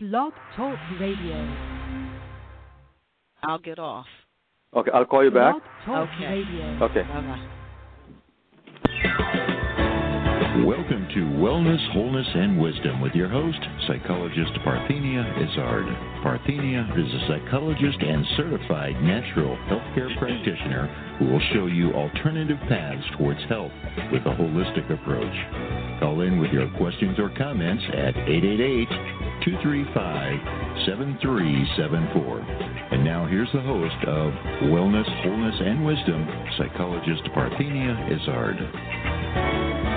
Blog Talk Radio. I'll get off. Okay, I'll call you back. Blog Talk Okay. Radio. Okay. Bye-bye. Welcome to Wellness, Wholeness, and Wisdom with your host, psychologist Parthenia Izzard. Parthenia is a psychologist and certified natural healthcare practitioner who will show you alternative paths towards health with a holistic approach. Call in with your questions or comments at 888-235-7374. And now here's the host of Wellness, Wholeness, and Wisdom, psychologist Parthenia Izzard.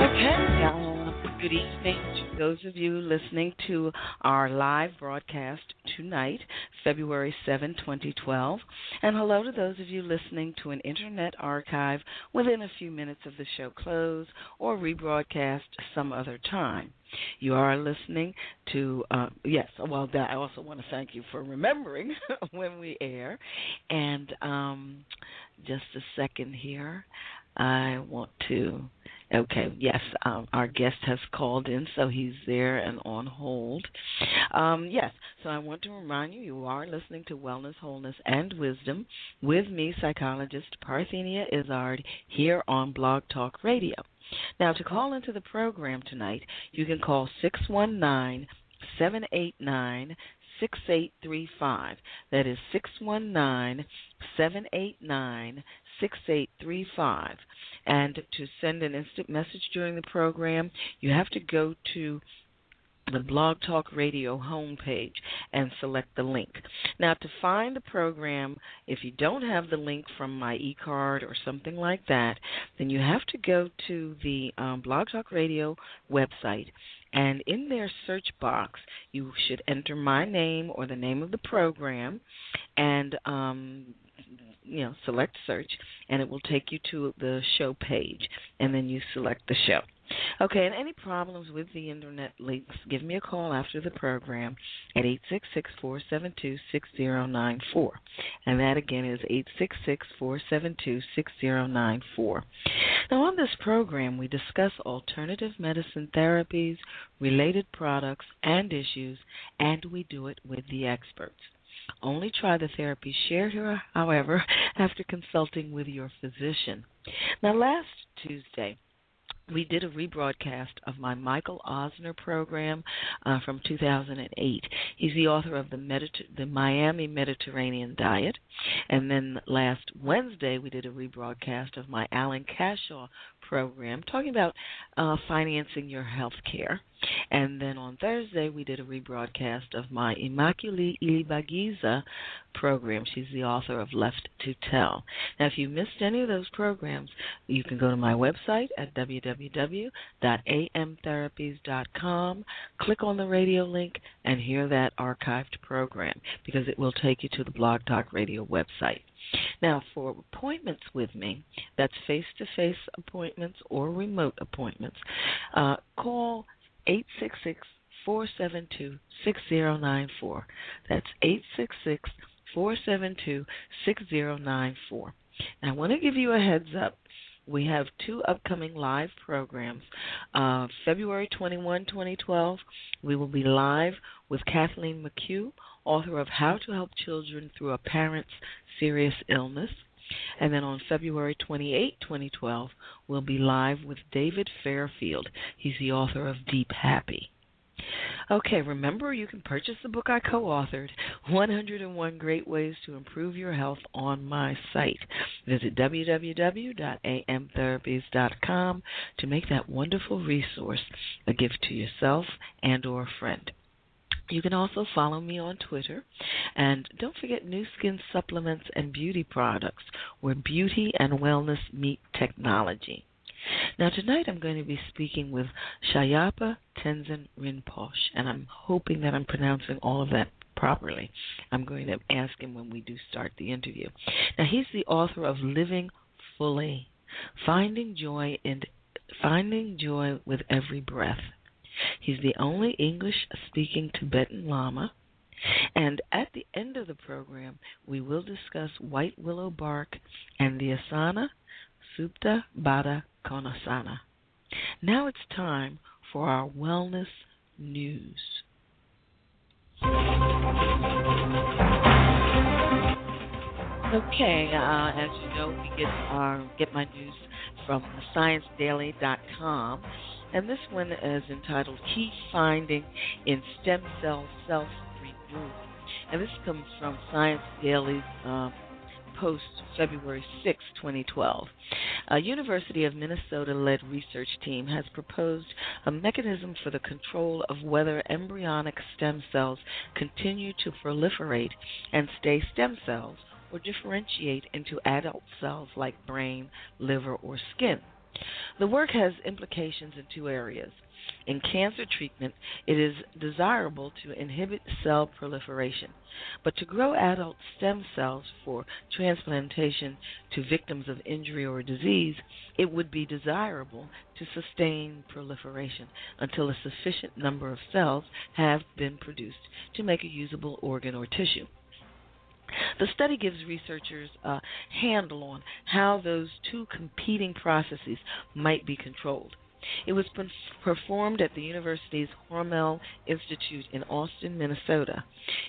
Okay. Good evening to those of you listening to our live broadcast tonight, February 7, 2012. And hello to those of you listening to an internet archive within a few minutes of the show close or rebroadcast some other time. You are listening to, uh, yes, well, I also want to thank you for remembering when we air. And um, just a second here. I want to Okay, yes, um, our guest has called in, so he's there and on hold. Um, yes, so I want to remind you you are listening to Wellness, Wholeness, and Wisdom with me, psychologist Parthenia Izzard, here on Blog Talk Radio. Now, to call into the program tonight, you can call 619 789 6835. That is 619 789 6835. And to send an instant message during the program, you have to go to the Blog Talk Radio homepage and select the link. Now, to find the program, if you don't have the link from my e card or something like that, then you have to go to the um, Blog Talk Radio website. And in their search box, you should enter my name or the name of the program and um, you know, select search, and it will take you to the show page, and then you select the show. Okay, and any problems with the internet links, give me a call after the program at 866-472-6094. And that again is 866-472-6094. Now on this program, we discuss alternative medicine therapies, related products, and issues, and we do it with the experts. Only try the therapy shared here, however, after consulting with your physician. Now, last Tuesday, we did a rebroadcast of my Michael Ozner program uh, from 2008. He's the author of the, Mediter- the Miami Mediterranean Diet. And then last Wednesday, we did a rebroadcast of my Alan Cashaw program talking about uh, financing your health care. And then on Thursday, we did a rebroadcast of my Immaculée Ilibagiza program. She's the author of Left to Tell. Now, if you missed any of those programs, you can go to my website at www.amtherapies.com, click on the radio link, and hear that archived program because it will take you to the Blog Talk Radio website. Now, for appointments with me, that's face to face appointments or remote appointments, uh, call 866 472 6094. That's 866 472 6094. Now, I want to give you a heads up. We have two upcoming live programs. Uh, February 21, 2012, we will be live with Kathleen McHugh, author of How to Help Children Through a Parent's Serious Illness. And then on February 28, 2012, we'll be live with David Fairfield. He's the author of Deep Happy. Okay, remember you can purchase the book I co authored, 101 Great Ways to Improve Your Health, on my site. Visit www.amtherapies.com to make that wonderful resource a gift to yourself and or a friend. You can also follow me on Twitter. And don't forget Nu Skin Supplements and Beauty Products, where beauty and wellness meet technology. Now, tonight I'm going to be speaking with Shyalpa Tenzin Rinpoche, and I'm hoping that I'm pronouncing all of that properly. I'm going to ask him when we do start the interview. Now, he's the author of Living Fully, Finding Joy in Finding Joy with Every Breath. He's the only English speaking Tibetan Lama. And at the end of the program, we will discuss white willow bark and the asana Supta Baddha Konasana. Now it's time for our wellness news. Okay, uh, as you know, we get our, get my news from ScienceDaily.com, and this one is entitled "Key Finding in Stem Cell Self Renewal," and this comes from Science Daily's um, post February 6, 2012. A University of Minnesota led research team has proposed a mechanism for the control of whether embryonic stem cells continue to proliferate and stay stem cells or differentiate into adult cells like brain, liver, or skin. The work has implications in two areas. In cancer treatment, it is desirable to inhibit cell proliferation, but to grow adult stem cells for transplantation to victims of injury or disease, it would be desirable to sustain proliferation until a sufficient number of cells have been produced to make a usable organ or tissue. The study gives researchers a handle on how those two competing processes might be controlled. It was performed at the university's Hormel Institute in Austin, Minnesota,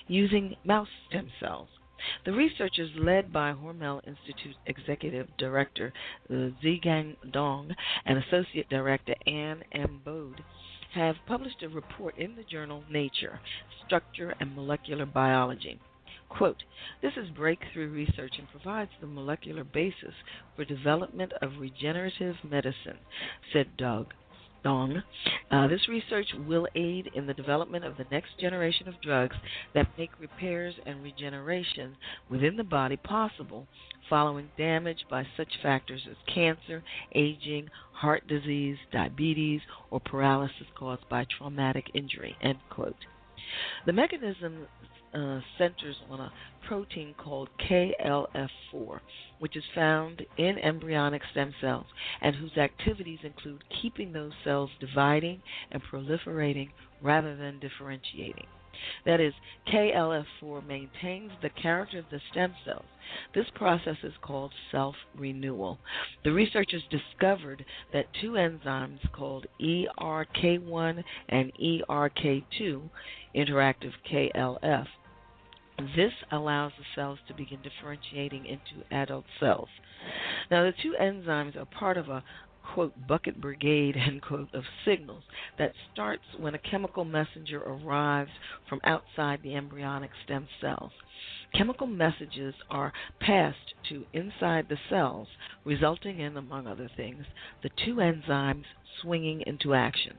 using mouse stem cells. The researchers, led by Hormel Institute Executive Director uh, Zhigang Dong and Associate Director Anne M. Bode, have published a report in the journal Nature Structure and Molecular Biology. Quote, this is breakthrough research and provides the molecular basis for development of regenerative medicine, said Doug. Dong. Uh, this research will aid in the development of the next generation of drugs that make repairs and regeneration within the body possible following damage by such factors as cancer, aging, heart disease, diabetes, or paralysis caused by traumatic injury. End quote. The mechanism uh, centers on a protein called KLF4, which is found in embryonic stem cells and whose activities include keeping those cells dividing and proliferating rather than differentiating. That is, KLF4 maintains the character of the stem cells. This process is called self renewal. The researchers discovered that two enzymes called ERK1 and ERK2, interactive KLF, this allows the cells to begin differentiating into adult cells. Now, the two enzymes are part of a quote bucket brigade end quote of signals that starts when a chemical messenger arrives from outside the embryonic stem cells. Chemical messages are passed to inside the cells, resulting in, among other things, the two enzymes swinging into action.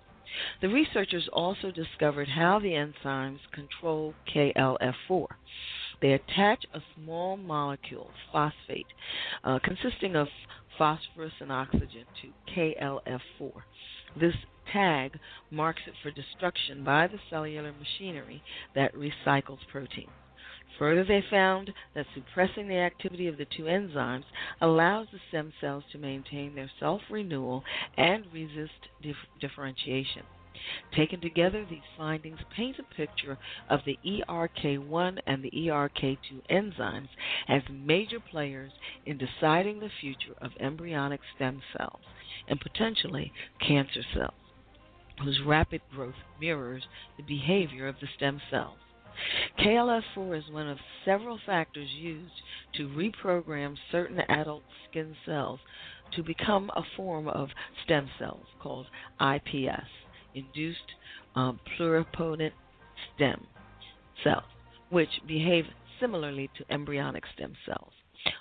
The researchers also discovered how the enzymes control KLF4. They attach a small molecule, phosphate, uh, consisting of phosphorus and oxygen, to KLF4. This tag marks it for destruction by the cellular machinery that recycles protein. Further, they found that suppressing the activity of the two enzymes allows the stem cells to maintain their self renewal and resist dif- differentiation. Taken together, these findings paint a picture of the ERK1 and the ERK2 enzymes as major players in deciding the future of embryonic stem cells and potentially cancer cells, whose rapid growth mirrors the behavior of the stem cells. KLF4 is one of several factors used to reprogram certain adult skin cells to become a form of stem cells called IPS, induced um, pluripotent stem cells, which behave similarly to embryonic stem cells.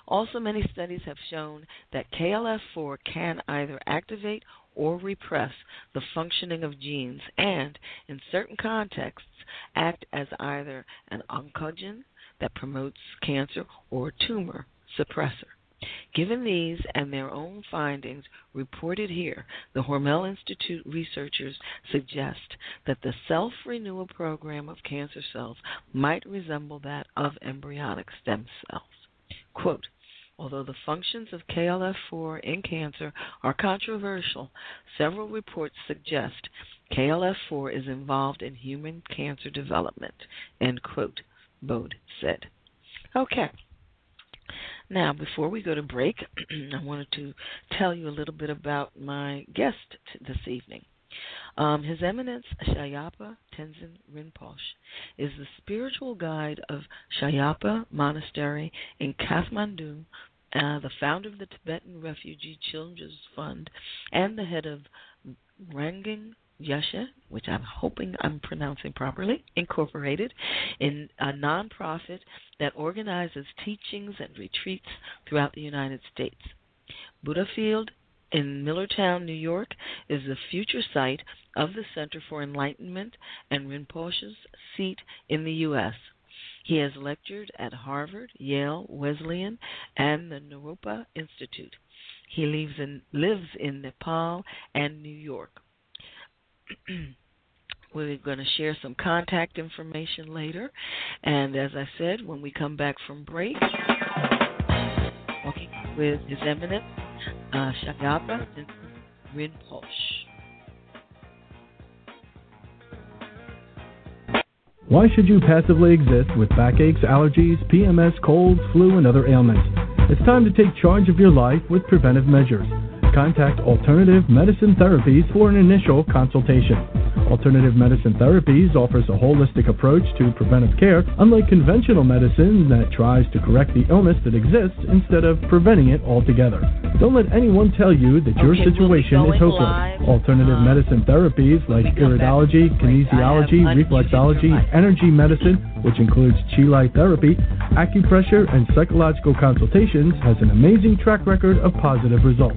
Also, many studies have shown that KLF4 can either activate or repress the functioning of genes and, in certain contexts, act as either an oncogene that promotes cancer or a tumor suppressor. Given these and their own findings reported here, the Hormel Institute researchers suggest that the self renewal program of cancer cells might resemble that of embryonic stem cells. Quote, Although the functions of KLF4 in cancer are controversial, several reports suggest KLF4 is involved in human cancer development. End quote, Bode said. Okay. Now, before we go to break, I wanted to tell you a little bit about my guest this evening. Um, His Eminence Shyalpa Tenzin Rinpoche is the spiritual guide of Shyalpa Monastery in Kathmandu, uh, the founder of the Tibetan Refugee Children's Fund, and the head of Rangjung Yeshe, which I'm hoping I'm pronouncing properly, Incorporated, in a nonprofit that organizes teachings and retreats throughout the United States. Buddha Field in Millerton, New York, is the future site of the Center for Enlightenment and Rinpoche's seat in the U.S. He has lectured at Harvard, Yale, Wesleyan, and the Naropa Institute. He lives in, lives in Nepal and New York. We're going to share some contact information later. And as I said, when we come back from break, walking with His Eminence uh, Shyalpa Rinpoche. Why should you passively exist with backaches, allergies, PMS, colds, flu, and other ailments? It's time to take charge of your life with preventive measures. Contact Alternative Medicine Therapies for an initial consultation. Alternative Medicine Therapies offers a holistic approach to preventive care, unlike conventional medicine that tries to correct the illness that exists instead of preventing it altogether. Don't let anyone tell you that your Okay, we'll situation is hopeless. live. Alternative Um, medicine therapies like we come back iridology, from break. I have kinesiology, reflexology, energy medicine, which includes chi light therapy, acupressure, and psychological consultations, has an amazing track record of positive results.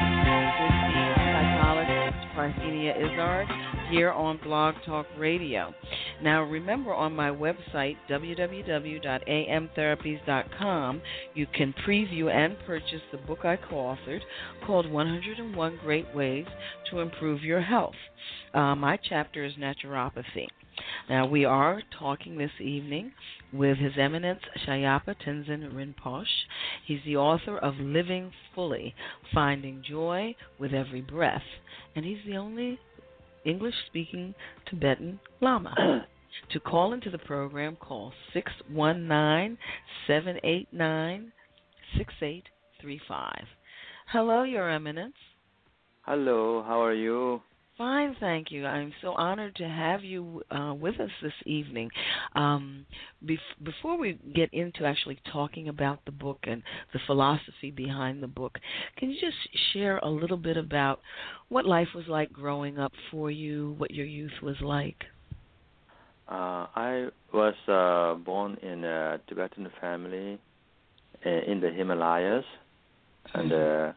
Parthenia Izzard here on Blog Talk Radio. Now, remember on my website www.amtherapies.com, you can preview and purchase the book I co-authored called 101 Great Ways to Improve Your Health. Uh, my chapter is naturopathy. Now, we are talking this evening with His Eminence Shyalpa Tenzin Rinpoche. He's the author of Living Fully Finding Joy with Every Breath, and he's the only English speaking Tibetan Lama. to call into the program, call 619 789 6835. Hello, Your Eminence. Hello, how are you? Fine, thank you. I'm so honored to have you uh, with us this evening. Um, bef- before we get into actually talking about the book and the philosophy behind the book, can you just share a little bit about what life was like growing up for you, what your youth was like? Uh, I was uh, born in a Tibetan family uh, in the Himalayas, and uh,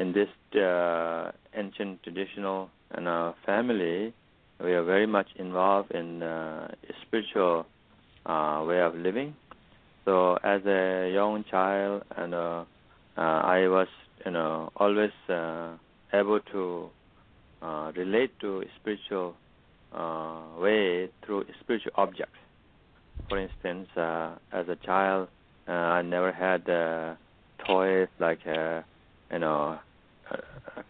in this uh, ancient traditional and uh, family, we are very much involved in uh, spiritual uh, way of living. So as a young child, and uh, uh, I was, you know, always uh, able to uh, relate to spiritual uh, way through spiritual objects. For instance, uh, as a child, uh, I never had uh, toys like, uh, you know,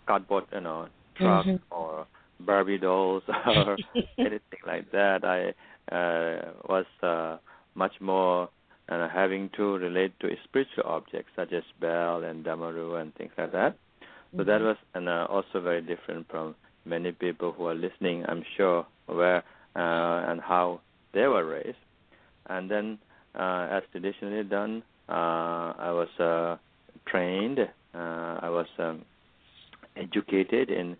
cardboard, you know, truck Mhm. or Barbie dolls or anything like that. I uh, was uh, much more uh, having to relate to spiritual objects such as bell and damaru and things like that. So that was and uh, also very different from many people who are listening. I'm sure where uh, and how they were raised. And then, uh, as traditionally done, uh, I was uh, trained. Uh, I was um, educated in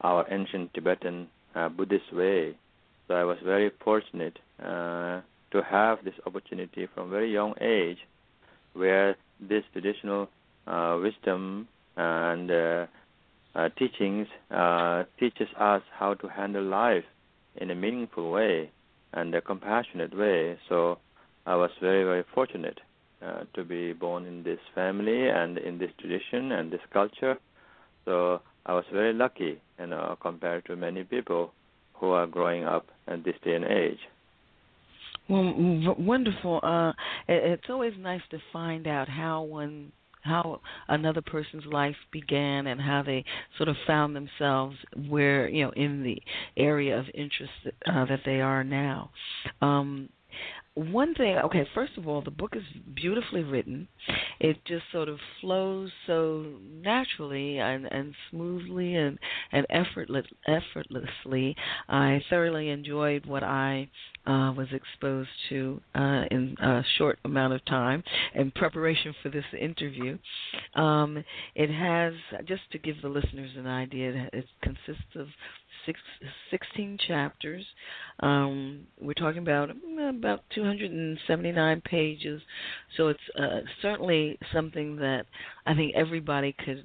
our ancient Tibetan uh, Buddhist way. So I was very fortunate uh, to have this opportunity from very young age, where this traditional uh, wisdom and uh, uh, teachings uh, teaches us how to handle life in a meaningful way and a compassionate way. So I was very very fortunate uh, to be born in this family and in this tradition and this culture. So I was very lucky, you know, compared to many people who are growing up in this day and age. Well, wonderful. Uh, it, it's always nice to find out how one how another person's life began and how they sort of found themselves where you know in the area of interest uh, that they are now. Um, one thing, okay, first of all, the book is beautifully written. It just sort of flows so naturally and, and smoothly and, and effortless, effortlessly. I thoroughly enjoyed what I uh, was exposed to uh, in a short amount of time in preparation for this interview. Um, it has, just to give the listeners an idea, it consists of six, 16 chapters. Um, we're talking about about 279 pages, so it's uh, certainly something that I think everybody could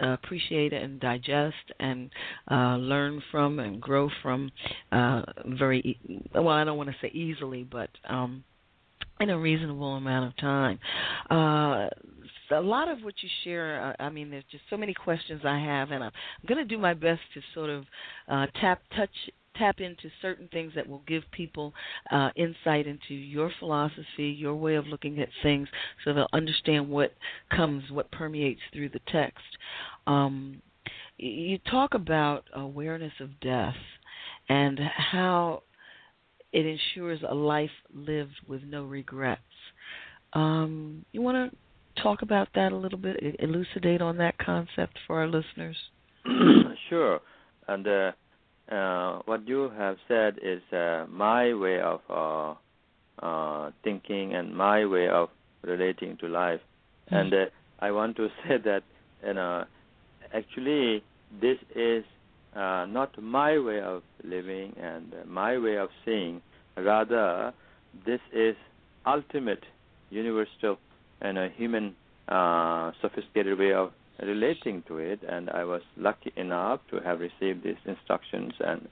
appreciate and digest and uh, learn from and grow from uh, very well. I don't want to say easily, but um, in a reasonable amount of time. Uh, a lot of what you share, uh, I mean, there's just so many questions I have, and I'm going to do my best to sort of uh, tap, touch, tap into certain things that will give people uh, insight into your philosophy, your way of looking at things, so they'll understand what comes, what permeates through the text. Um, you talk about awareness of death and how it ensures a life lived with no regrets. Um, you want to talk about that a little bit, elucidate on that concept for our listeners? sure. And uh, uh, what you have said is uh, my way of uh, uh, thinking and my way of relating to life. Mm-hmm. And uh, I want to say that, you know, actually, this is not my way of living and my way of seeing. Rather, this is ultimate universal and a human uh, sophisticated way of relating to it. And I was lucky enough to have received these instructions and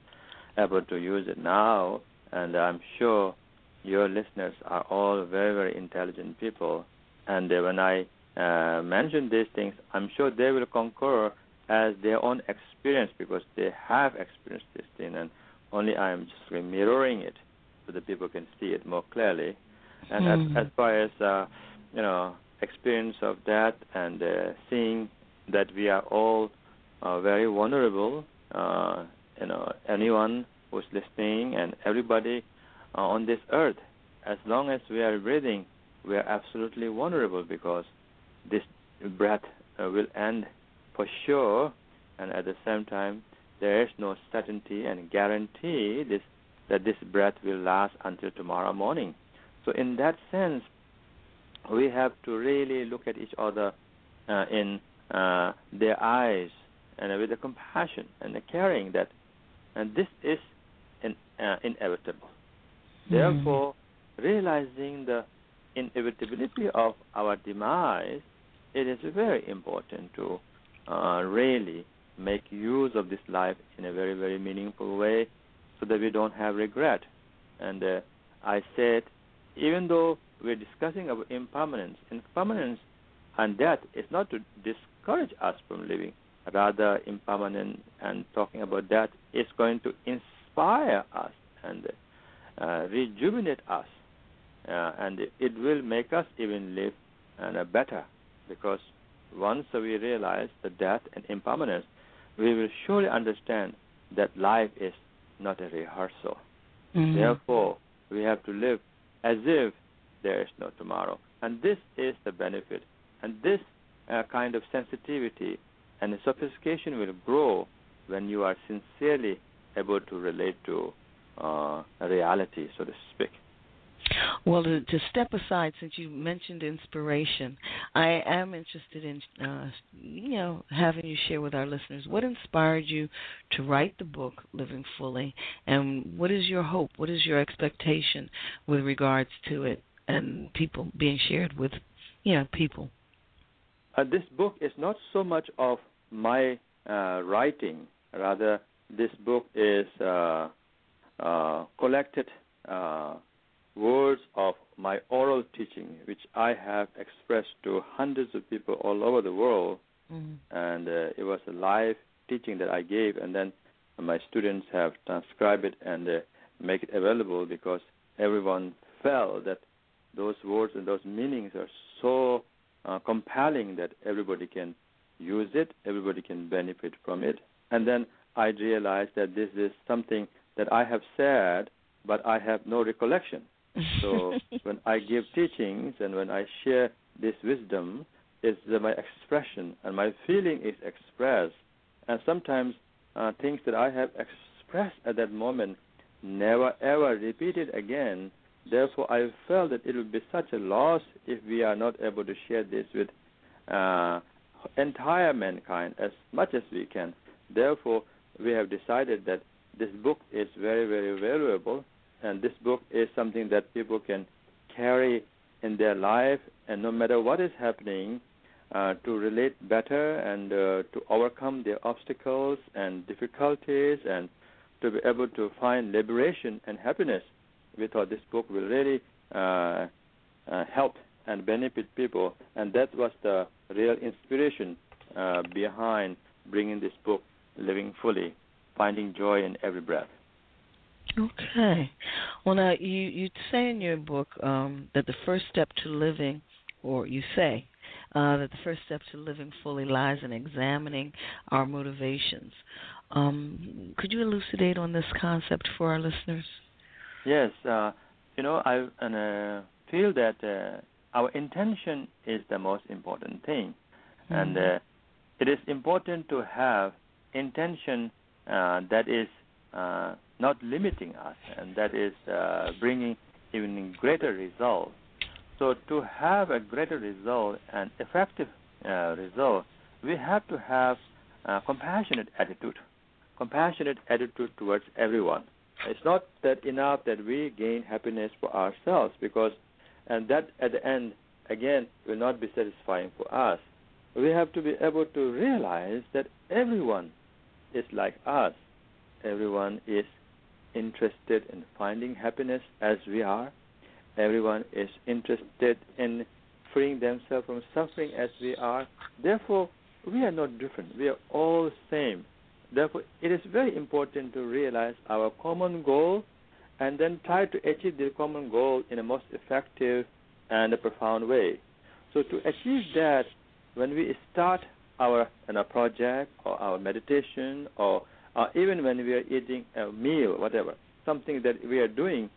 able to use it now. And I'm sure your listeners are all very, very intelligent people. And uh, when I uh, mention these things, I'm sure they will concur as their own experience because they have experienced this thing. And only I'm just mirroring it so that people can see it more clearly. And mm. as, hmm. as far as uh, you know experience of that and uh, seeing that we are all uh, very vulnerable. Uh, you know, anyone who's listening and everybody uh, on this earth, as long as we are breathing, we are absolutely vulnerable because this breath uh, will end for sure, and at the same time, there is no certainty and guarantee this that this breath will last until tomorrow morning. So, in that sense, we have to really look at each other uh, in uh, their eyes and with the compassion and the caring that and this is in, uh, inevitable. Mm-hmm. Therefore, realizing the inevitability of our demise, it is very important to uh, really make use of this life in a very, very meaningful way so that we don't have regret. And uh, I said, even though we're discussing about impermanence. Impermanence and death is not to discourage us from living. Rather, impermanence and talking about death is going to inspire us and uh, rejuvenate us. Uh, and it will make us even live uh, better because once we realize the death and impermanence, we will surely understand that life is not a rehearsal. Mm-hmm. Therefore, we have to live as if there is no tomorrow. And this is the benefit. And this uh, kind of sensitivity and sophistication will grow when you are sincerely able to relate to uh, reality, so to speak. Well, to, to, step aside, since you mentioned inspiration, I am interested in, uh, you know, having you share with our listeners what inspired you to write the book "Living Fully," and what is your hope? What is your expectation with regards to it? and people being shared with you know people. Uh, this book is not so much of my uh, writing. Rather, this book is uh, uh collected uh, words of my oral teaching, which I have expressed to hundreds of people all over the world. Mm-hmm. And uh, it was a live teaching that I gave, and then my students have transcribed it and make it available because everyone felt that those words and those meanings are so uh, compelling that everybody can use it, everybody can benefit from it. And then I realized that this is something that I have said, but I have no recollection. So when I give teachings and when I share this wisdom, is my expression and my feeling is expressed. And sometimes uh, things that I have expressed at that moment never ever repeated again. Therefore, I felt that it would be such a loss if we are not able to share this with uh, entire mankind as much as we can. Therefore, we have decided that this book is very, very valuable, and this book is something that people can carry in their life, and no matter what is happening, uh, to relate better and uh, to overcome their obstacles and difficulties and to be able to find liberation and happiness. We thought this book will really uh, uh help and benefit people, and that was the real inspiration uh, behind bringing this book, Living Fully, Finding Joy in Every Breath. Okay. Well, now you you say in your book um, that the first step to living, or you say uh, that the first step to living fully lies in examining our motivations. Um, could you elucidate on this concept for our listeners? Yes. Uh, you know, I uh, feel that uh, our intention is the most important thing, mm-hmm. and uh, it is important to have intention uh, that is not limiting us and that is bringing even greater results so to have a greater result and effective uh, result, we have to have a compassionate attitude, compassionate attitude towards everyone. It's not that enough that we gain happiness for ourselves because, and that at the end again will not be satisfying for us. We have to be able to realize that everyone is like us. Everyone is interested in finding happiness as we are Everyone is interested in freeing themselves from suffering as we are. Therefore, we are not different. We are all the same. Therefore, it is very important to realize our common goal and then try to achieve the common goal in a most effective and a profound way. So to achieve that, when we start our you project or our meditation or uh, even when we are eating a meal, whatever, something that we are doing,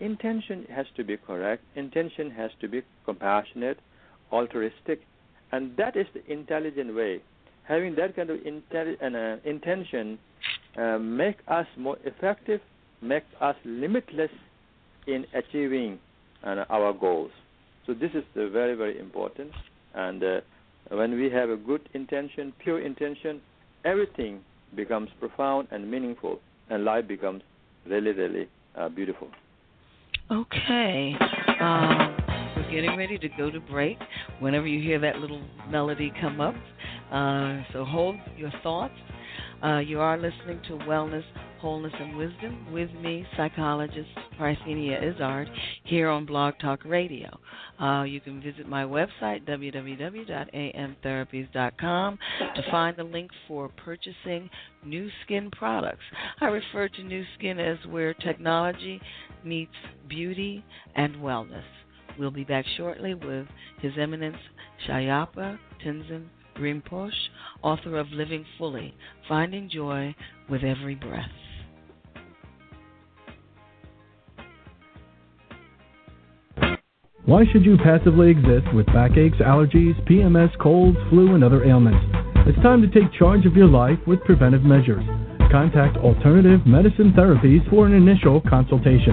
intention has to be correct, intention has to be compassionate, altruistic, and that is the intelligent way. Having that kind of intelli- uh, intention uh, make us more effective, make us limitless in achieving uh, our goals. So this is very very important. And uh, when we have a good intention, pure intention, everything becomes profound and meaningful, and life becomes really really uh, beautiful. Okay. Um, we're getting ready to go to break. Whenever you hear that little melody come up, uh, so hold your thoughts. Uh, you are listening to Wellness, Wholeness, and Wisdom with me, psychologist Parthenia Izzard, here on Blog Talk Radio. Uh, you can visit my website, www.amtherapies.com, to find the link for purchasing Nu Skin products. I refer to Nu Skin as where technology meets beauty and wellness. We'll be back shortly with His Eminence Shyalpa Tenzin Rinpoche, author of Living Fully Finding Joy with Every Breath. Why should you passively exist with backaches, allergies, PMS, colds, flu, and other ailments? It's time to take charge of your life with preventive measures. Contact Alternative Medicine Therapies for an initial consultation.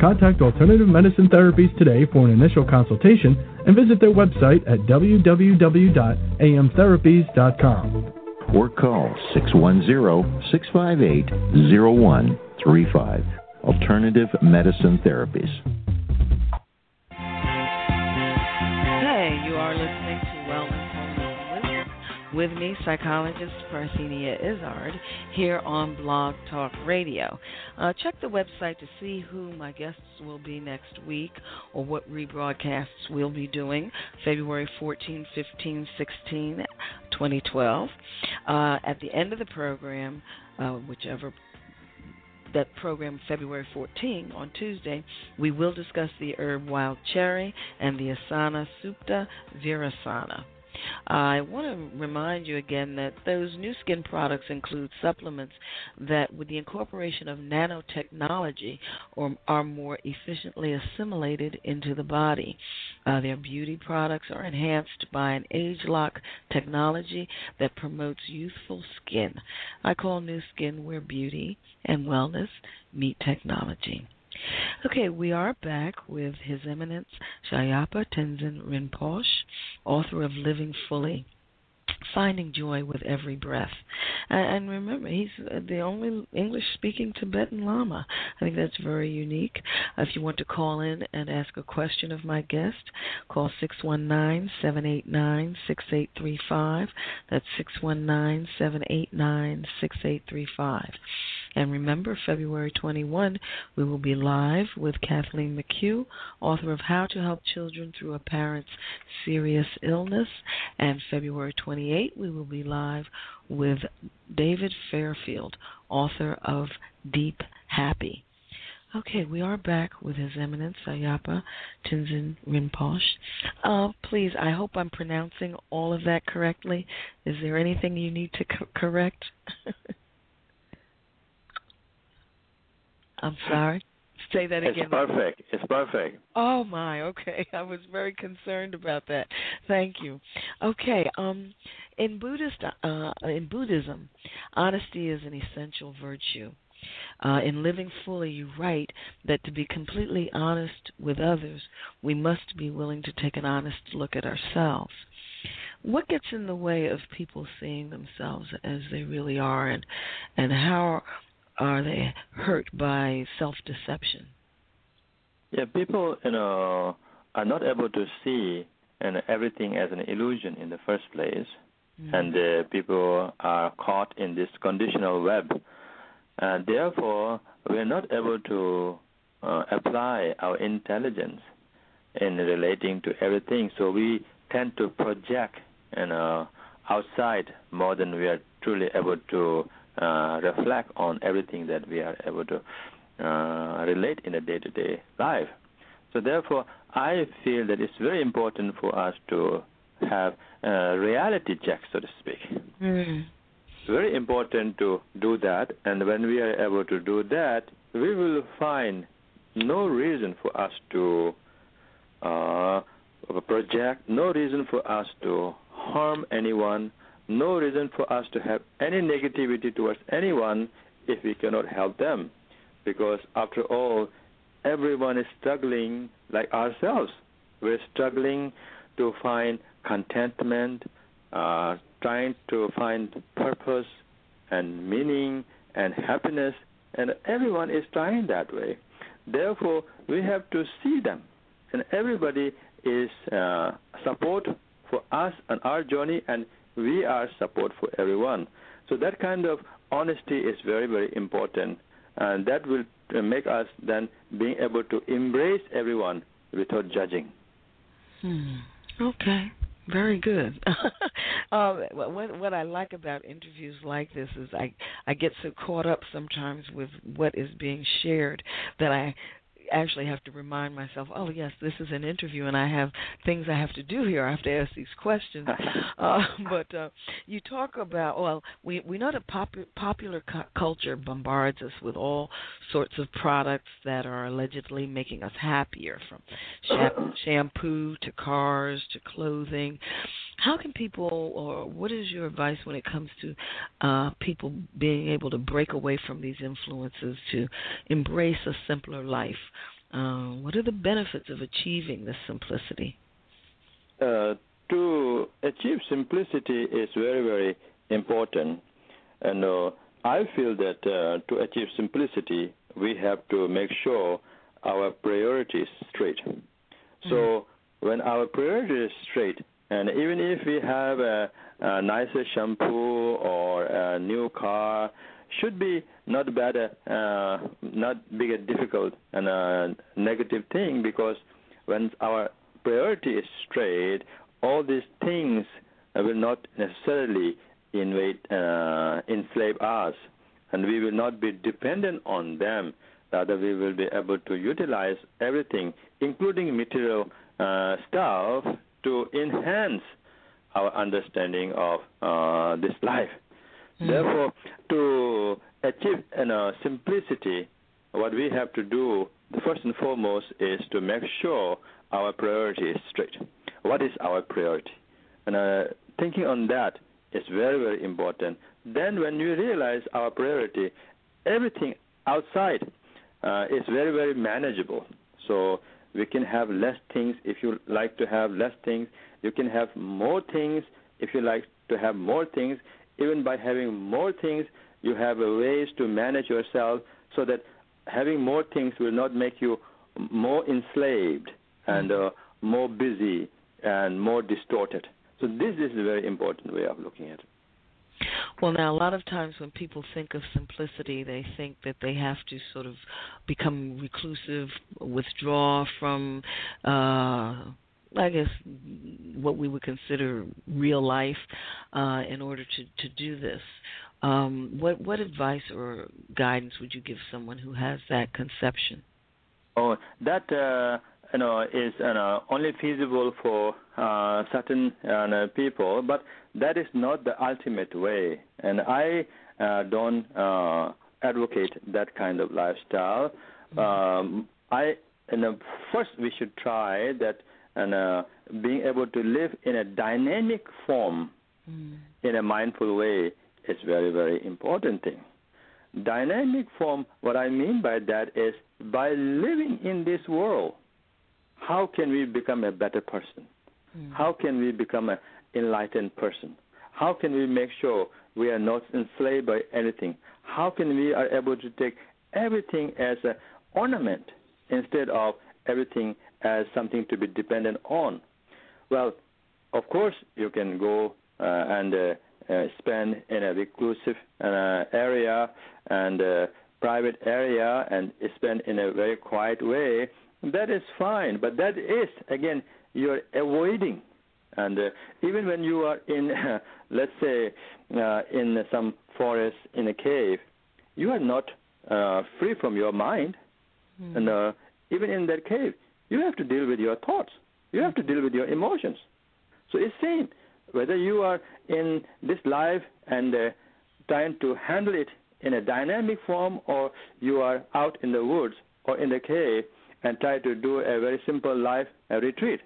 Contact Alternative Medicine Therapies today for an initial consultation and visit their website at www.amtherapies.com. Or call 610 658 0135. alternative medicine therapies. With me, psychologist Parthenia Izzard, here on Blog Talk Radio. Uh, check the website to see who my guests will be next week or what rebroadcasts we'll be doing February 14, 15, 16, 2012. Uh, at the end of the program, uh, whichever that program February 14 on Tuesday, we will discuss the herb wild cherry and the asana supta virasana. I want to remind you again that those Nu Skin products include supplements that, with the incorporation of nanotechnology, or are more efficiently assimilated into the body. Uh, their beauty products are enhanced by an ageLOC technology that promotes youthful skin. I call Nu Skin where beauty and wellness meet technology. Okay, we are back with His Eminence Shyalpa Tenzin Rinpoche, author of Living Fully finding joy with every breath. And remember, he's the only English speaking Tibetan Lama. I think that's very unique. Uh, if you want to call in and ask a question of my guest, call 619 789 6835. That's 619 789 6835. And remember, February 21, we will be live with Kathleen McHugh, author of How to Help Children Through a Parent's Serious Illness. And February 28, we will be live with David Fairfield, author of Deep Happy. Okay, we are back with His Eminence Shyalpa Tenzin Rinpoche. Uh, please, I hope I'm pronouncing all of that correctly. Is there anything you need to co- correct? I'm sorry. Say that again. It's perfect. It's perfect. Oh my, okay. I was very concerned about that. Thank you. Okay, um in Buddhist uh in Buddhism, honesty is an essential virtue. Uh, in living fully, you write that to be completely honest with others, we must be willing to take an honest look at ourselves. What gets in the way of people seeing themselves as they really are, and and how are they hurt by self deception? Yeah, people, you know, are not able to see and everything as an illusion in the first place, mm-hmm. and uh, people are caught in this conditional web, and therefore we are not able to uh, apply our intelligence in relating to everything. So we tend to project, you know, outside more than we are truly able to uh, reflect on everything that we are able to uh, relate in a day-to-day life. So therefore, I feel that it's very important for us to have a reality check, so to speak. Mm. Very important to do that, and when we are able to do that, we will find no reason for us to uh, project, no reason for us to harm anyone, no reason for us to have any negativity towards anyone if we cannot help them. Because after all, everyone is struggling like ourselves. We're struggling to find contentment, uh, trying to find purpose and meaning and happiness, and everyone is trying that way. Therefore, we have to see them, and everybody is uh, support for us on our journey, and we are support for everyone. So that kind of honesty is very, very important, and that will make us then being able to embrace everyone without judging. Hmm. Okay. Very good. um, what what I like about interviews like this is I I get so caught up sometimes with what is being shared that I actually have to remind myself, oh yes, this is an interview, and I have things I have to do here. I have to ask these questions. uh, but uh, you talk about well, we we know that pop- popular cu- culture bombards us with all sorts of products that are allegedly making us happier, from sh- shampoo to cars to clothing. How can people, or what is your advice when it comes to uh, people being able to break away from these influences to embrace a simpler life? Uh, what are the benefits of achieving this simplicity? Uh, to achieve simplicity is very, very important. And uh, I feel that uh, to achieve simplicity, we have to make sure our priorities straight. So mm-hmm. when our priorities straight, and even if we have a, a nicer shampoo or a new car, should be not bad, uh, not big a difficult and a negative thing because when our priority is straight, all these things will not necessarily invade, uh, enslave us, and we will not be dependent on them. Rather, we will be able to utilize everything, including material uh, stuff, to enhance our understanding of uh, this life. Mm-hmm. Therefore, to achieve you know, simplicity, what we have to do, first and foremost, is to make sure our priority is straight. What is our priority? And uh, thinking on that is very, very important. Then, when you realize our priority, everything outside uh, is very, very manageable. So we can have less things if you like to have less things. You can have more things if you like to have more things. Even by having more things, you have ways to manage yourself so that having more things will not make you more enslaved and mm-hmm. uh, more busy and more distorted. So this is a very important way of looking at it. Well, now a lot of times when people think of simplicity, they think that they have to sort of become reclusive, withdraw from, uh, I guess, what we would consider real life, uh, in order to to do this. Um, what what advice or guidance would you give someone who has that conception? Oh, that uh, you know is you know, only feasible for uh, certain uh, people, but that is not the ultimate way. And I uh, don't uh, advocate that kind of lifestyle. Mm-hmm. Um, I and uh, first we should try that and uh, being able to live in a dynamic form mm. in a mindful way is very very important thing. Dynamic form. What I mean by that is by living in this world how can we become a better person? Mm. How can we become an enlightened person? How can we make sure we are not enslaved by anything? How can we are able to take everything as an ornament instead of everything as something to be dependent on? Well, of course, you can go uh, and uh, uh, spend in a reclusive uh, area and uh, private area and spend in a very quiet way that is fine, but that is again you're avoiding. And uh, even when you are in, uh, let's say, uh, in some forest in a cave, you are not uh, free from your mind. Mm. And uh, even in that cave, you have to deal with your thoughts. You have to deal with your emotions. So it's same whether you are in this life and uh, trying to handle it in a dynamic form, or you are out in the woods or in the cave and try to do a very simple life a retreat.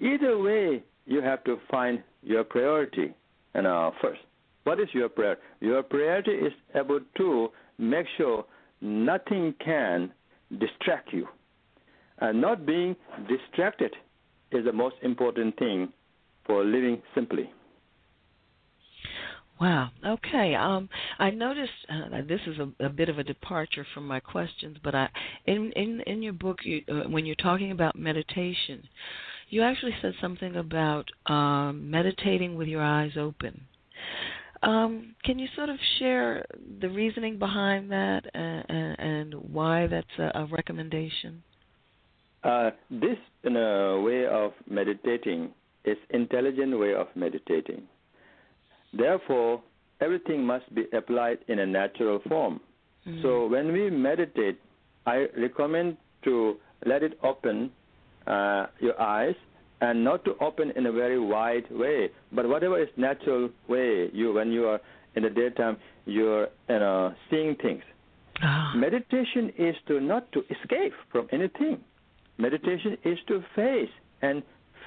Either way, you have to find your priority and uh, first. What is your prayer? Your priority is able to make sure nothing can distract you. And not being distracted is the most important thing for living simply. Wow. Okay. Um, I noticed uh, this is a, a, bit of a departure from my questions, but I, in in in your book, you, uh, when you're talking about meditation, you actually said something about um, meditating with your eyes open. Um, can you sort of share the reasoning behind that and, and, why that's a, a recommendation? Uh, this way of meditating is intelligent way of meditating Therefore, everything must be applied in a natural form. Mm-hmm. So when we meditate, I recommend to let it open uh, your eyes and not to open in a very wide way, but whatever is natural way you when you are in the daytime you're you know seeing things. Ah. Meditation is to not to escape from anything. Meditation is to face and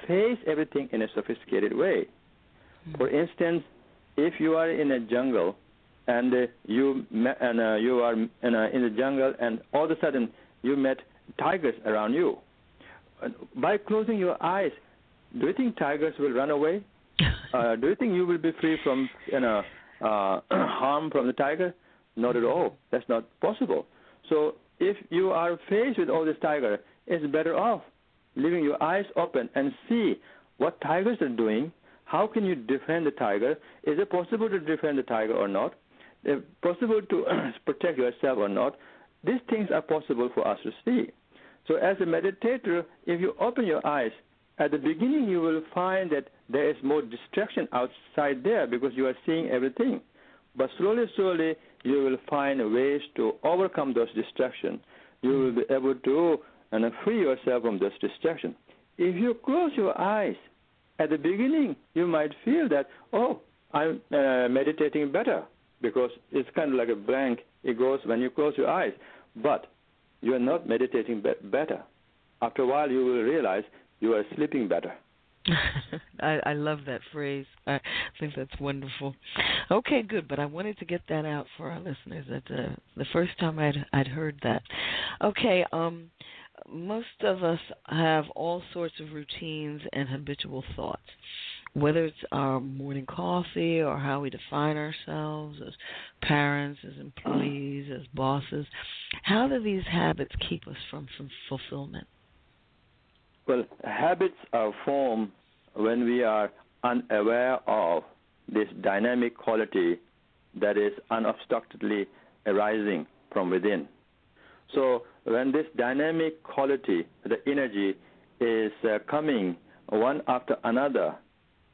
face everything in a sophisticated way. Mm-hmm. For instance, if you are in a jungle and uh, you and uh, you are in, uh, in the jungle and all of a sudden you met tigers around you, by closing your eyes, do you think tigers will run away? uh, do you think you will be free from you know uh, harm from the tiger? Not at all. That's not possible. So if you are faced with all this tiger, it's better off leaving your eyes open and see what tigers are doing. How can you defend the tiger? Is it possible to defend the tiger or not? It possible to protect yourself or not? These things are possible for us to see. So, as a meditator, if you open your eyes, at the beginning you will find that there is more distraction outside there because you are seeing everything. But slowly, slowly, you will find ways to overcome those distractions. You will be able to and free yourself from those distractions. If you close your eyes, at the beginning, you might feel that, oh, I'm uh, meditating better because it's kind of like a blank. It goes when you close your eyes. But you are not meditating be- better. After a while, you will realize you are sleeping better. I, I love that phrase. I think that's wonderful. Okay, good. But I wanted to get that out for our listeners. That uh, the first time I'd I'd heard that. Okay. Um, most of us have all sorts of routines and habitual thoughts, whether it's our morning coffee or how we define ourselves as parents, as employees, as bosses. How do these habits keep us from, fulfillment? Well, habits are formed when we are unaware of this dynamic quality that is unobstructedly arising from within. So when this dynamic quality, the energy, is uh, coming one after another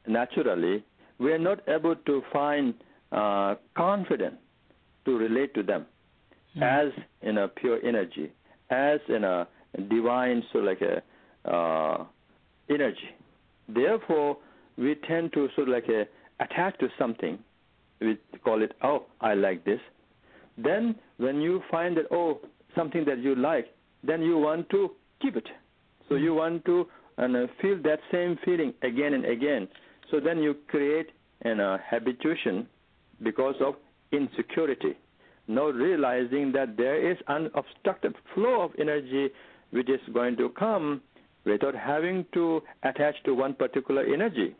naturally, we are not able to find uh, confidence to relate to them mm. as in a pure energy, as in a divine, so like a uh, energy. Therefore, we tend to sort of like a, attach to something. We call it, oh, I like this. Then, when you find that, oh, something that you like, then you want to keep it. So you want to and uh, feel that same feeling again and again. So then you create an uh, habituation because of insecurity, not realizing that there is an unobstructed flow of energy which is going to come without having to attach to one particular energy.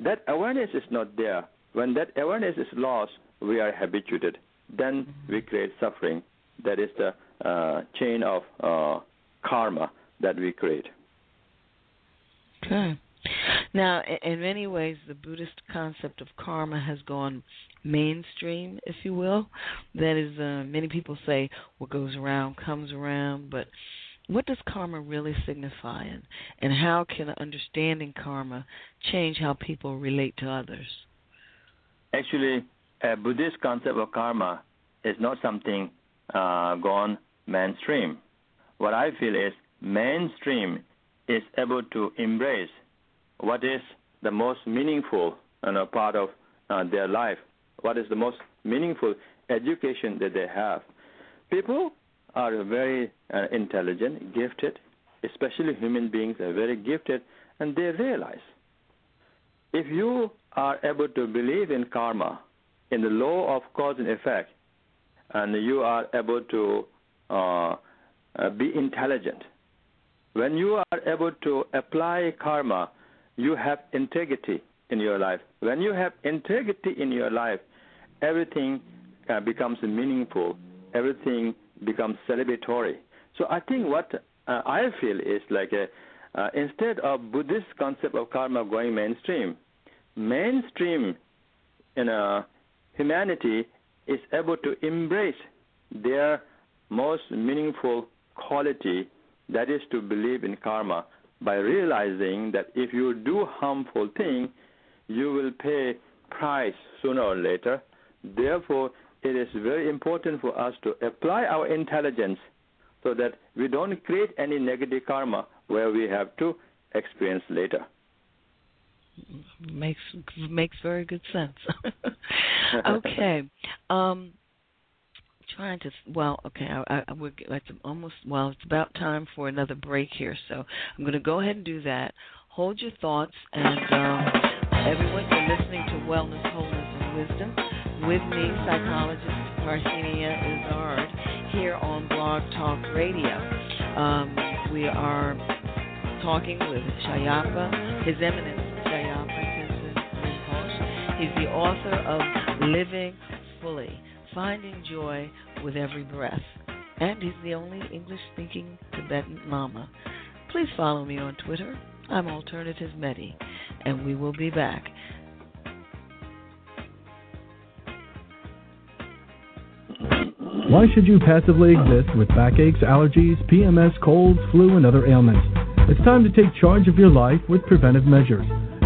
That awareness is not there. When that awareness is lost, we are habituated. Then we create suffering. That is the uh, chain of uh, karma that we create. Okay. Now, in many ways, the Buddhist concept of karma has gone mainstream, if you will. That is, uh, many people say what goes around comes around, but what does karma really signify, and, and how can understanding karma change how people relate to others? Actually, a Buddhist concept of karma is not something uh, gone mainstream. What I feel is mainstream is able to embrace what is the most meaningful you know, part of uh, their life, what is the most meaningful education that they have. People are very uh, intelligent, gifted, especially human beings are very gifted, and they realize if you are able to believe in karma, in the law of cause and effect, and you are able to uh, uh, be intelligent, when you are able to apply karma, you have integrity in your life. When you have integrity in your life, everything uh, becomes meaningful. Everything becomes celebratory. So I think what uh, I feel is like a, uh, instead of Buddhist concept of karma going mainstream, mainstream in a humanity is able to embrace their most meaningful quality that is to believe in karma by realizing that if you do harmful thing you will pay price sooner or later. Therefore it is very important for us to apply our intelligence so that we don't create any negative karma where we have to experience later makes makes very good sense okay um trying to well okay I, I we're it's almost well it's about time for another break here so i'm going to go ahead and do that hold your thoughts and um, everyone you're listening to wellness wholeness and wisdom with me, psychologist Parthenia Izzard, here on Blog Talk Radio. Um, we are talking with Shyalpa, His Eminence Shyalpa Tenzin Rinpoche. He's the author of Living Fully, Finding Joy with Every Breath. and he's the only English speaking Tibetan Lama. Please follow me on Twitter. I'm Alternative Medi, and we will be back. Why should you passively exist with backaches, allergies, PMS, colds, flu, and other ailments? It's time to take charge of your life with preventive measures.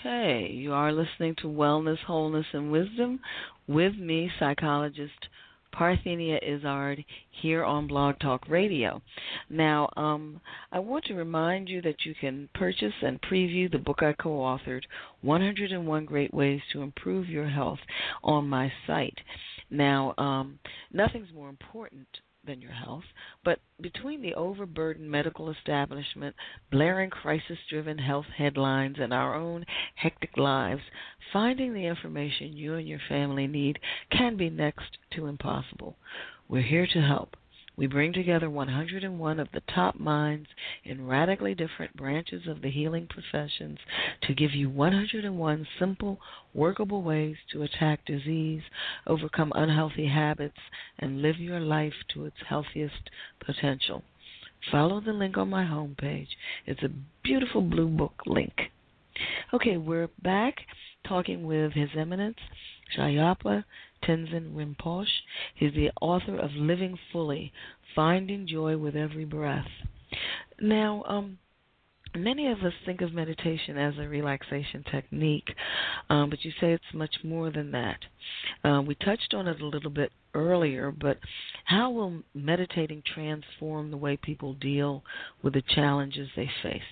Okay, you are listening to Wellness, Wholeness, and Wisdom with me, psychologist Parthenia Izzard, here on Blog Talk Radio. Now, um, I want to remind you that you can purchase and preview the book I co authored, 101 Great Ways to Improve Your Health, on my site. Now, um, nothing's more important than your health, but between the overburdened medical establishment, blaring crisis driven health headlines, and our own hectic lives, finding the information you and your family need can be next to impossible. We're here to help. We bring together 101 of the top minds in radically different branches of the healing professions to give you 101 simple, workable ways to attack disease, overcome unhealthy habits, and live your life to its healthiest potential. Follow the link on my homepage. It's a beautiful blue book link. Okay, we're back talking with His Eminence Shyalpa Tenzin Rinpoche. He's the author of Living Fully Finding Joy with Every Breath. Now, um, many of us think of meditation as a relaxation technique, um, but you say it's much more than that. Uh, we touched on it a little bit earlier, but how will meditating transform the way people deal with the challenges they face?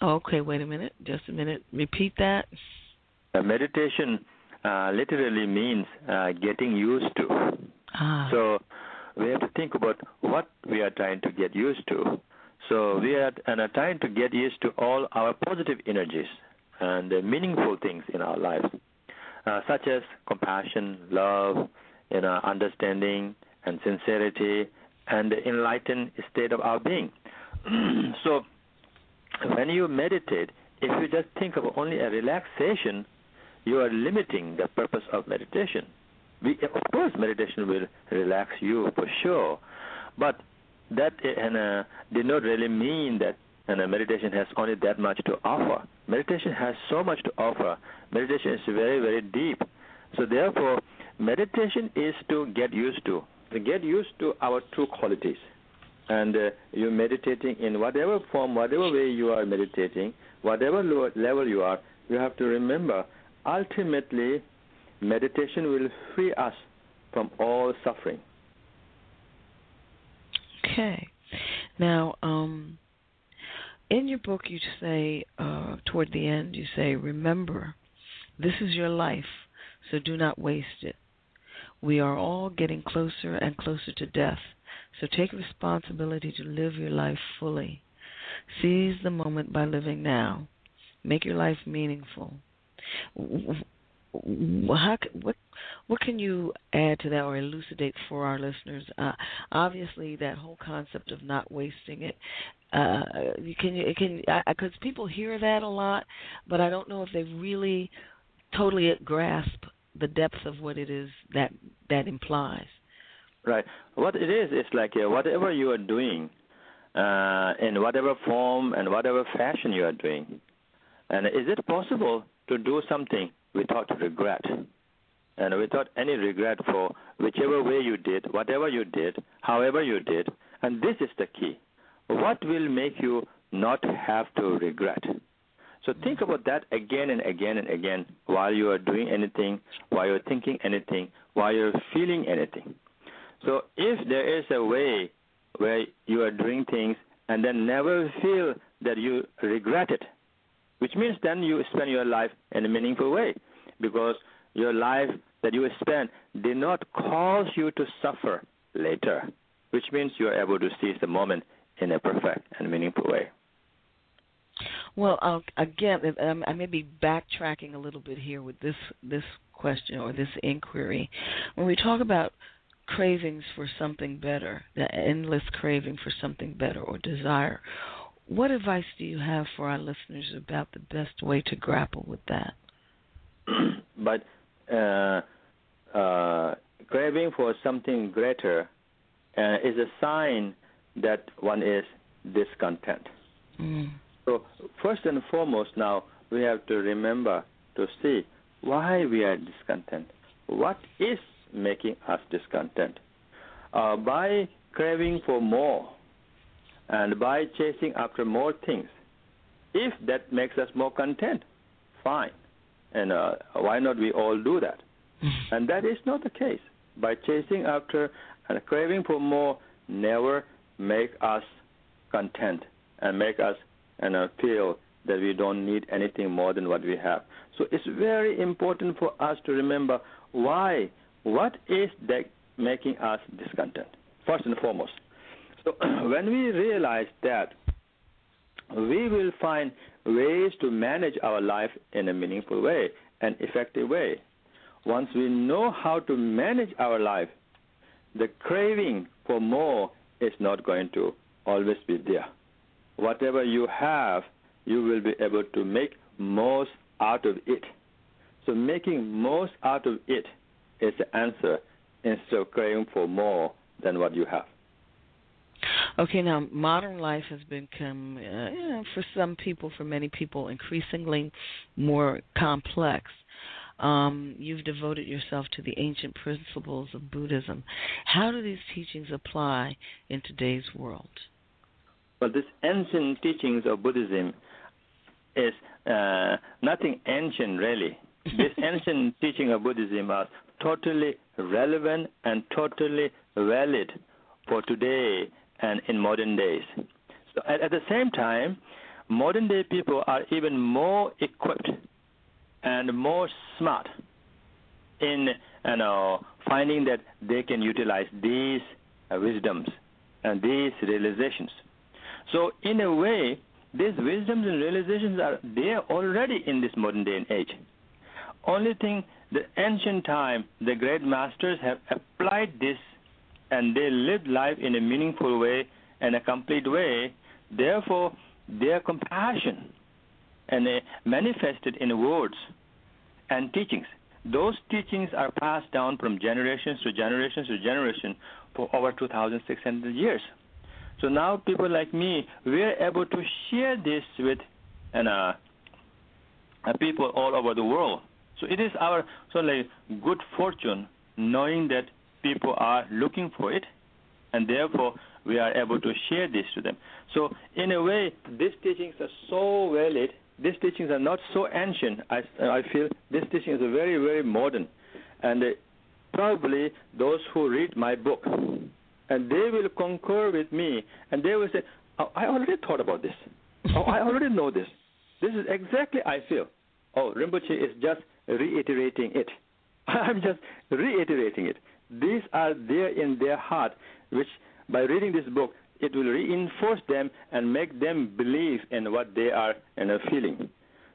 Okay, wait a minute. Just a minute. Repeat that. Uh, meditation uh, literally means uh, getting used to. Ah. So we have to think about what we are trying to get used to. So we are and are trying to get used to all our positive energies and the meaningful things in our lives, uh, such as compassion, love, you know, understanding, and sincerity, and the enlightened state of our being. so when you meditate, if you just think of only a relaxation, you are limiting the purpose of meditation. We, of course, meditation will relax you for sure, but that and, uh, did not really mean that and uh, meditation has only that much to offer. Meditation has so much to offer. Meditation is very, very deep. So therefore, meditation is to get used to, to get used to our true qualities and uh, you're meditating in whatever form, whatever way you are meditating, whatever level you are, you have to remember ultimately meditation will free us from all suffering. Okay. Now, um, in your book, you say, uh, toward the end, you say, Remember, this is your life, so do not waste it. We are all getting closer and closer to death so take responsibility to live your life fully. Seize the moment by living now. Make your life meaningful. How, what what can you add to that or elucidate for our listeners? Uh, obviously, that whole concept of not wasting it. Uh, can you can because people hear that a lot, but I don't know if they really totally grasp the depth of what it is that that implies. Right. What it is, is like uh, whatever you are doing, uh, in whatever form and whatever fashion you are doing, and is it possible to do something without regret? and without any regret for whichever way you did, whatever you did, however you did. And this is the key. What will make you not have to regret? So think about that again and again and again while you are doing anything, while you're thinking anything, while you're feeling anything. So if there is a way where you are doing things and then never feel that you regret it, which means then you spend your life in a meaningful way because your life that you spend did not cause you to suffer later, which means you are able to seize the moment in a perfect and meaningful way. Well, uh, again, um, I may be backtracking a little bit here with this this question or this inquiry. When we talk about cravings for something better, the endless craving for something better or desire, what advice do you have for our listeners about the best way to grapple with that? but uh, uh, craving for something greater uh, is a sign that one is discontent. Mm. So, first and foremost, now we have to remember to see why we are discontent. What is making us discontent? Uh, by craving for more and by chasing after more things, if that makes us more content, fine. And uh, why not we all do that? and that is not the case. By chasing after and craving for more never make us content and make us and uh, feel that we don't need anything more than what we have. So it's very important for us to remember why, what is that making us discontent, first and foremost. So when we realize that, we will find ways to manage our life in a meaningful way and effective way. Once we know how to manage our life, the craving for more is not going to always be there. Whatever you have, you will be able to make most out of it. So making most out of it is the answer instead of craving for more than what you have. Okay, now modern life has become, uh, you know, for some people, for many people, increasingly more complex. Um, you've devoted yourself to the ancient principles of Buddhism. How do these teachings apply in today's world? Well, this ancient teachings of Buddhism is uh, nothing ancient, really. this ancient teaching of Buddhism are totally relevant and totally valid for today and in modern days. So at, at the same time, modern day people are even more equipped and more smart in you know, finding that they can utilize these wisdoms and these realizations. So in a way, these wisdoms and realizations are there already in this modern day and age. Only thing, the ancient time, the great masters have applied this and they lived life in a meaningful way and a complete way. Therefore, their compassion and they manifested in words and teachings. Those teachings are passed down from generations to generations to generation for over 2,600 years. So now people like me, we're able to share this with and, uh, people all over the world. So it is our of like good fortune knowing that people are looking for it, and therefore we are able to share this to them. So in a way, these teachings are so valid. These teachings are not so ancient. I, I feel these teachings are very, very modern, and uh, probably those who read my book, and they will concur with me, and they will say, oh, "I already thought about this. oh, I already know this. This is exactly I feel." Oh, Rinpoche is just reiterating it. I'm just reiterating it. These are there in their heart, which by reading this book, it will reinforce them and make them believe in what they are and are feeling.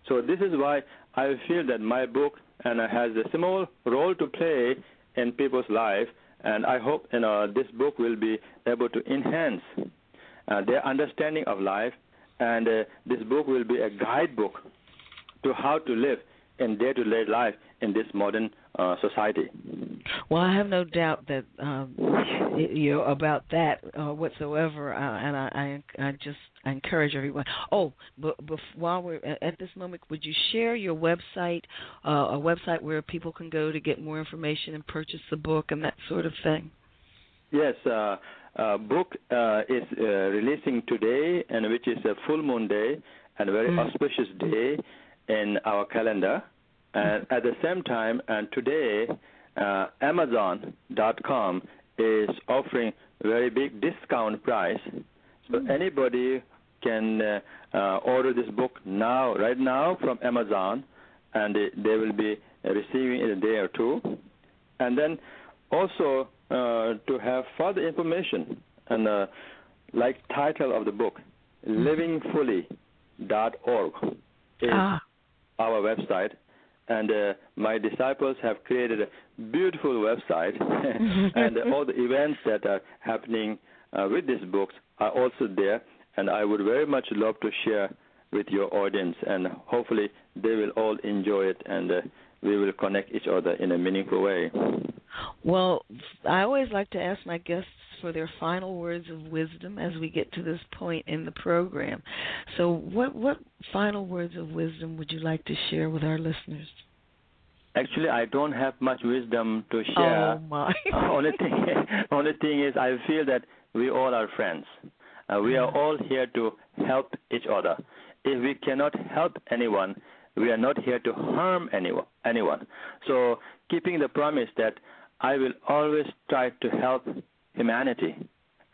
So this is why I feel that my book and has a small role to play in people's life, and I hope you know this book will be able to enhance uh, their understanding of life, and uh, this book will be a guidebook to how to live in day-to-day life in this modern uh, society. Well, I have no doubt that um, you know about that uh, whatsoever, uh, and I, I, I just I encourage everyone. Oh, but, but while we're at this moment, would you share your website, uh, a website where people can go to get more information and purchase the book and that sort of thing? Yes, uh, uh, book uh, is uh, releasing today, and which is a full moon day and a very mm. auspicious day in our calendar. And at the same time, and today, uh, Amazon.com is offering very big discount price. So mm. anybody can uh, uh, order this book now, right now, from Amazon, and they, they will be receiving in a day or two. And then also uh, to have further information and uh, like title of the book, livingfully.org is ah. our website and uh, my disciples have created a beautiful website. And all the events that are happening uh, with these books are also there. And i would very much love to share with your audience. And hopefully they will all enjoy it and uh, we will connect each other in a meaningful way well i always like to ask my guests for their final words of wisdom as we get to this point in the program. So, what what final words of wisdom would you like to share with our listeners? Actually, I don't have much wisdom to share. Oh my! only thing, only thing is, I feel that we all are friends. Uh, we are all here to help each other. If we cannot help anyone, we are not here to harm anyone. Anyone. So, keeping the promise that I will always try to help humanity,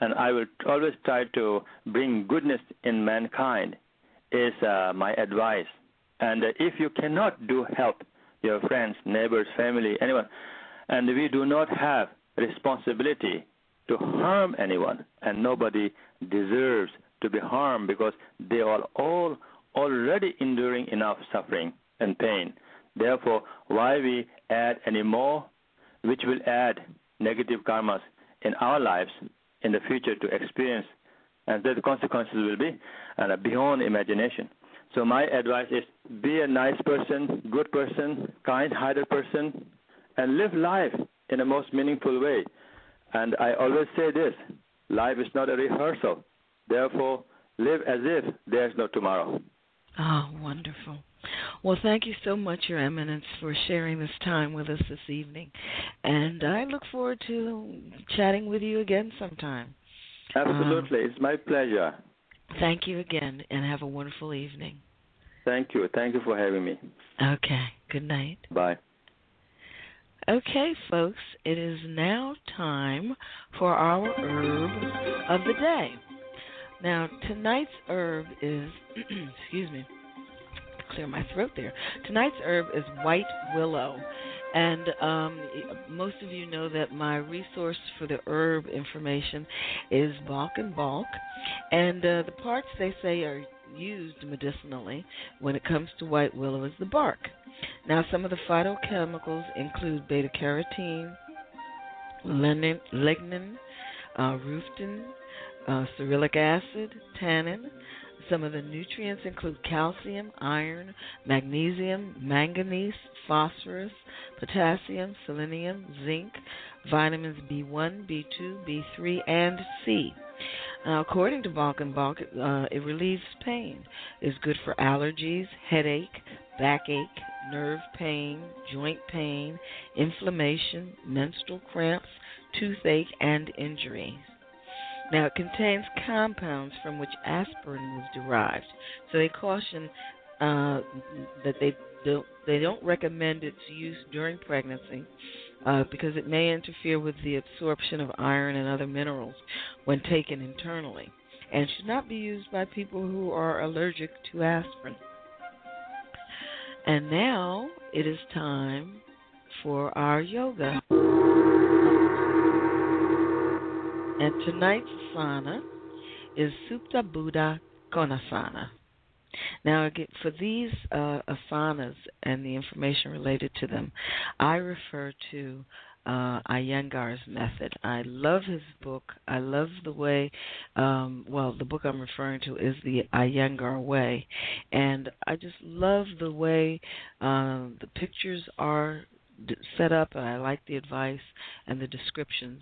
and I will always try to bring goodness in mankind, is uh, my advice. And uh, if you cannot do help your friends, neighbors, family, anyone, and we do not have responsibility to harm anyone, and nobody deserves to be harmed because they are all already enduring enough suffering and pain. Therefore, why we add any more, which will add negative karmas in our lives in the future to experience, and the consequences will be uh, beyond imagination. So my advice is be a nice person, good person, kind-hearted person, and live life in the most meaningful way. And I always say this: life is not a rehearsal. Therefore, live as if there's no tomorrow. Oh, wonderful. Well, thank you so much, Your Eminence, for sharing this time with us this evening. And I look forward to chatting with you again sometime. Absolutely. Um, it's my pleasure. Thank you again, and have a wonderful evening. Thank you. Thank you for having me. Okay. Good night. Bye. Okay, folks, it is now time for our herb of the day. Now, tonight's herb is, excuse me, clear my throat there. Tonight's herb is white willow. And um, most of you know that my resource for the herb information is Balch and Balch. And uh, the parts they say are used medicinally when it comes to white willow is the bark. Now, some of the phytochemicals include beta carotene, lignin, uh, rutin, uh, cerulic acid, tannin, some of the nutrients include calcium, iron, magnesium, manganese, phosphorus, potassium, selenium, zinc, vitamins B1, B2, B3, and C. Now, according to Balch and Balch, uh, it relieves pain. It's good for allergies, headache, backache, nerve pain, joint pain, inflammation, menstrual cramps, toothache, and injuries. Now, it contains compounds from which aspirin was derived, so they caution uh, that they don't, they don't recommend its use during pregnancy uh, because it may interfere with the absorption of iron and other minerals when taken internally, and should not be used by people who are allergic to aspirin. And now it is time for our yoga. And tonight's asana is Supta Baddha Konasana. Now, again, for these uh, asanas and the information related to them, I refer to uh, Iyengar's method. I love his book. I love the way, um, well, the book I'm referring to is the Iyengar Way. And I just love the way uh, the pictures are set up. And I like the advice and the descriptions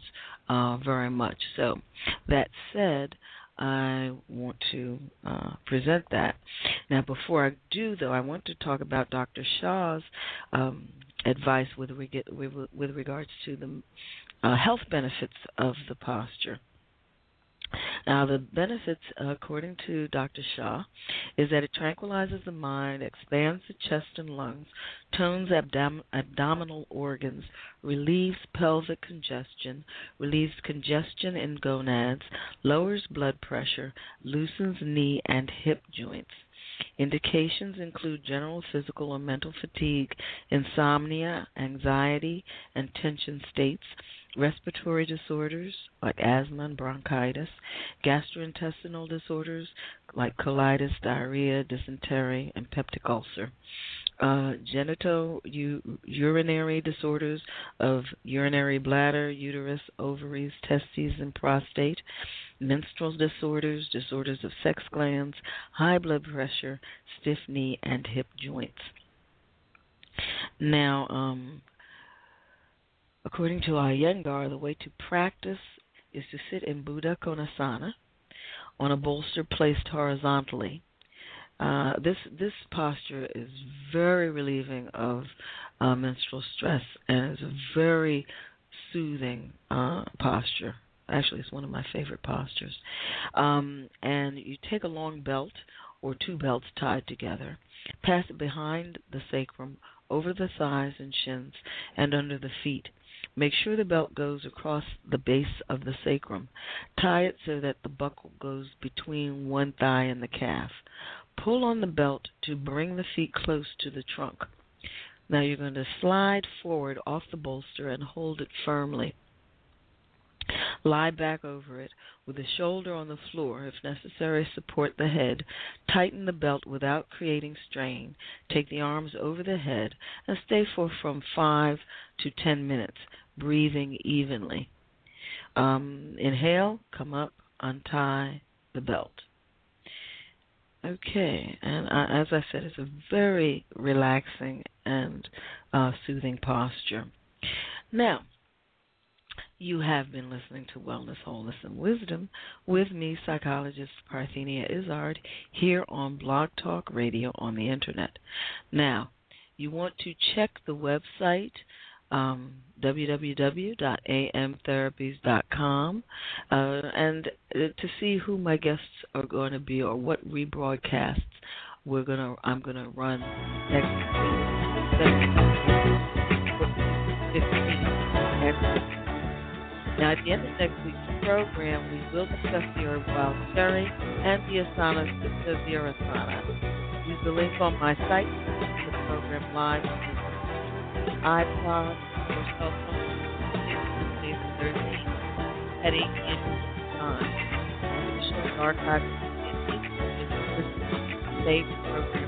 uh, very much. So, that said, I want to uh, present that. Now, before I do, though, I want to talk about Dr. Shaw's um, advice with, reg- with regards to the uh, health benefits of the posture. Now, the benefits, according to Dr. Shaw, is that it tranquilizes the mind, expands the chest and lungs, tones abdom- abdominal organs, relieves pelvic congestion, relieves congestion in gonads, lowers blood pressure, loosens knee and hip joints. Indications include general physical or mental fatigue, insomnia, anxiety, and tension states, respiratory disorders like asthma and bronchitis, gastrointestinal disorders like colitis, diarrhea, dysentery, and peptic ulcer, uh, genital u- urinary disorders of urinary bladder, uterus, ovaries, testes, and prostate, menstrual disorders, disorders of sex glands, high blood pressure, stiff knee, and hip joints. Now, um, According to Iyengar, the way to practice is to sit in Baddha Konasana on a bolster placed horizontally. Uh, this this posture is very relieving of uh, menstrual stress and is a very soothing uh, posture. Actually, it's one of my favorite postures. Um, and you take a long belt or two belts tied together, pass it behind the sacrum, over the thighs and shins, and under the feet. Make sure the belt goes across the base of the sacrum. Tie it so that the buckle goes between one thigh and the calf. Pull on the belt to bring the feet close to the trunk. Now you're going to slide forward off the bolster and hold it firmly. Lie back over it with the shoulder on the floor. If necessary, support the head. Tighten the belt without creating strain. Take the arms over the head and stay for from 5 to 10 minutes, breathing evenly. Um, inhale, come up, untie the belt. Okay, and uh, as I said, it's a very relaxing and uh, soothing posture. Now, you have been listening to Wellness, Wholeness, and Wisdom with me, psychologist Parthenia Izzard, here on Blog Talk Radio on the Internet. Now, you want to check the website um, www.amtherapies.com uh, and uh, to see who my guests are going to be or what rebroadcasts we're gonna I'm gonna run next week. Now, at the end of next week's program, we will discuss the herb wild cherry and the asana Siddha Virasana. Use the link on my site to the program live the iPod or cell phone and Thursdays at 8 time. The show is archived program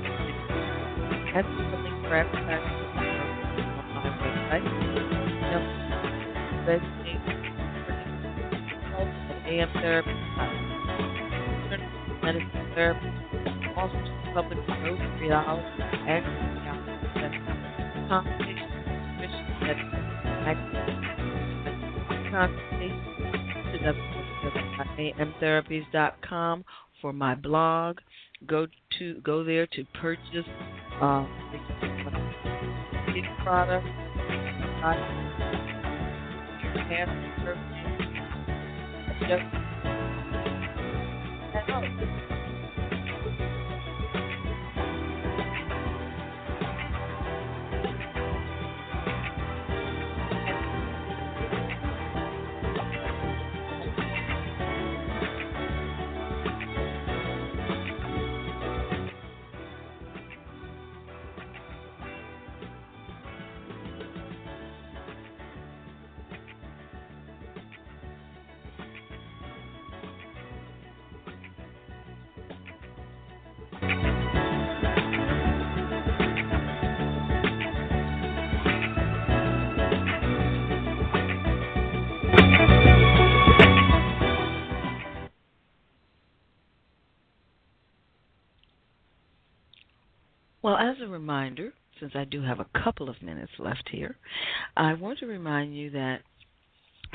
and the link for advertising on my website. AM therapy, medicine therapy, public consultation, amtherapies.com for my blog. Go to go there to purchase uh, the product. Your just Well, as a reminder, since I do have a couple of minutes left here, I want to remind you that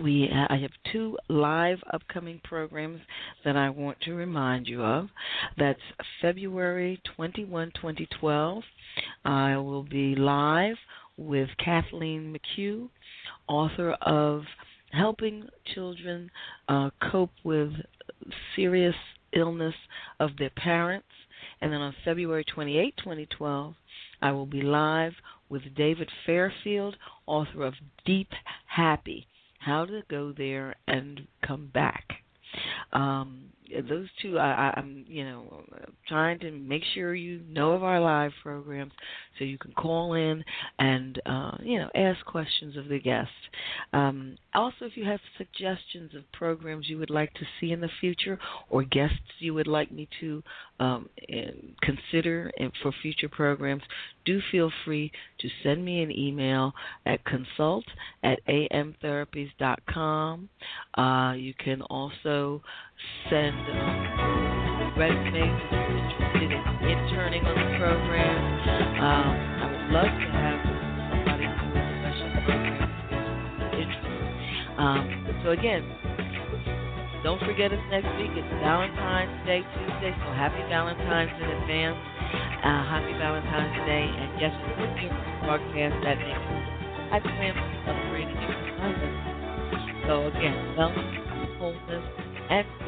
we I have two live upcoming programs that I want to remind you of. That's February 21, 2012. I will be live with Kathleen McHugh, author of Helping Children uh, Cope with Serious Illness of Their Parents. And then on February 28, 2012, I will be live with David Fairfield, author of Deep Happy How to Go There and Come Back. Um, those two, I, I'm, you know, trying to make sure you know of our live programs, so you can call in and, uh, you know, ask questions of the guests. Um, also, if you have suggestions of programs you would like to see in the future, or guests you would like me to um, consider for future programs, do feel free to send me an email at consult at amtherapies.com. Uh, you can also send um, resumes interested in interning on the program. Um, I would love to have somebody who is special program interested. Um, so again, don't forget us next week. It's Valentine's Day Tuesday, so happy Valentine's in advance. Uh, happy Valentine's Day, and yes, we will be broadcast that week. I plan celebrate a different So again, wellness, wholeness, and